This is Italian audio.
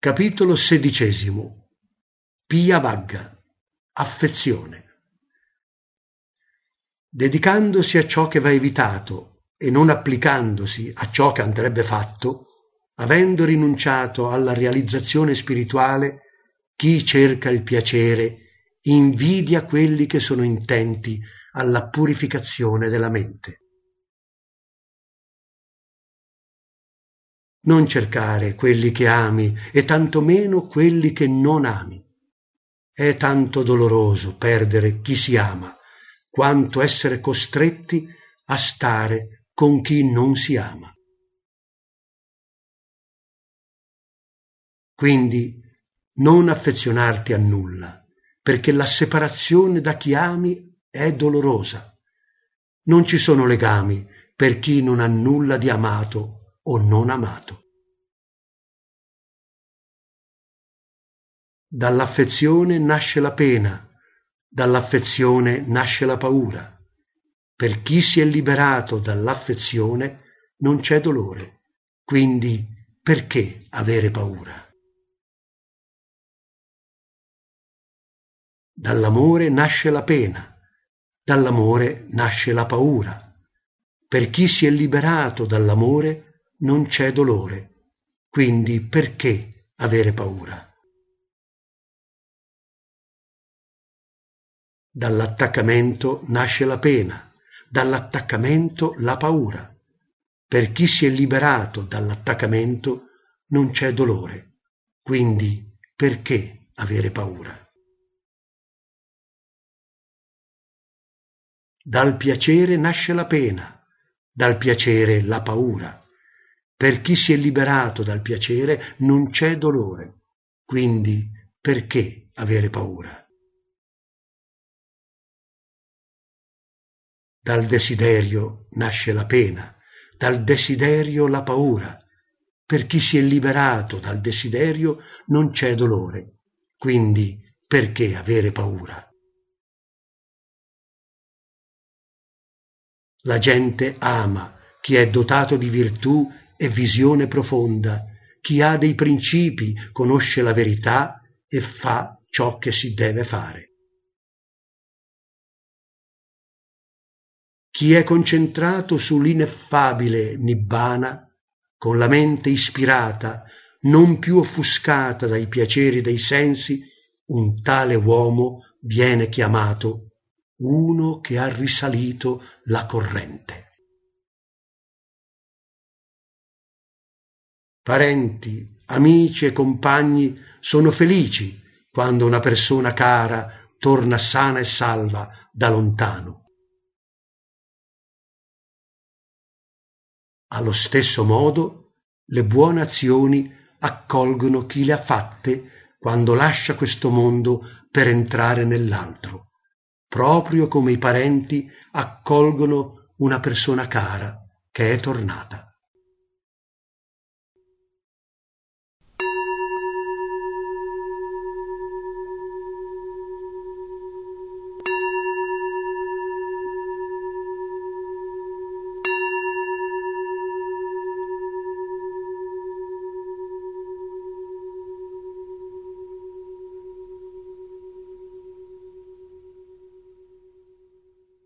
Capitolo XVI Pia Vagga Affezione. Dedicandosi a ciò che va evitato e non applicandosi a ciò che andrebbe fatto, avendo rinunciato alla realizzazione spirituale, chi cerca il piacere invidia quelli che sono intenti alla purificazione della mente. Non cercare quelli che ami e tantomeno quelli che non ami. È tanto doloroso perdere chi si ama, quanto essere costretti a stare con chi non si ama. Quindi non affezionarti a nulla, perché la separazione da chi ami è dolorosa. Non ci sono legami per chi non ha nulla di amato o non amato. Dall'affezione nasce la pena, dall'affezione nasce la paura. Per chi si è liberato dall'affezione non c'è dolore, quindi perché avere paura? Dall'amore nasce la pena, dall'amore nasce la paura. Per chi si è liberato dall'amore non c'è dolore, quindi perché avere paura? Dall'attaccamento nasce la pena, dall'attaccamento la paura. Per chi si è liberato dall'attaccamento non c'è dolore, quindi perché avere paura? Dal piacere nasce la pena, dal piacere la paura. Per chi si è liberato dal piacere non c'è dolore, quindi perché avere paura? Dal desiderio nasce la pena, dal desiderio la paura. Per chi si è liberato dal desiderio non c'è dolore, quindi perché avere paura? La gente ama chi è dotato di virtù e visione profonda, chi ha dei principi, conosce la verità e fa ciò che si deve fare. Chi è concentrato sull'ineffabile Nibbana, con la mente ispirata, non più offuscata dai piaceri dei sensi, un tale uomo viene chiamato uno che ha risalito la corrente. Parenti, amici e compagni sono felici quando una persona cara torna sana e salva da lontano. Allo stesso modo, le buone azioni accolgono chi le ha fatte quando lascia questo mondo per entrare nell'altro proprio come i parenti accolgono una persona cara che è tornata.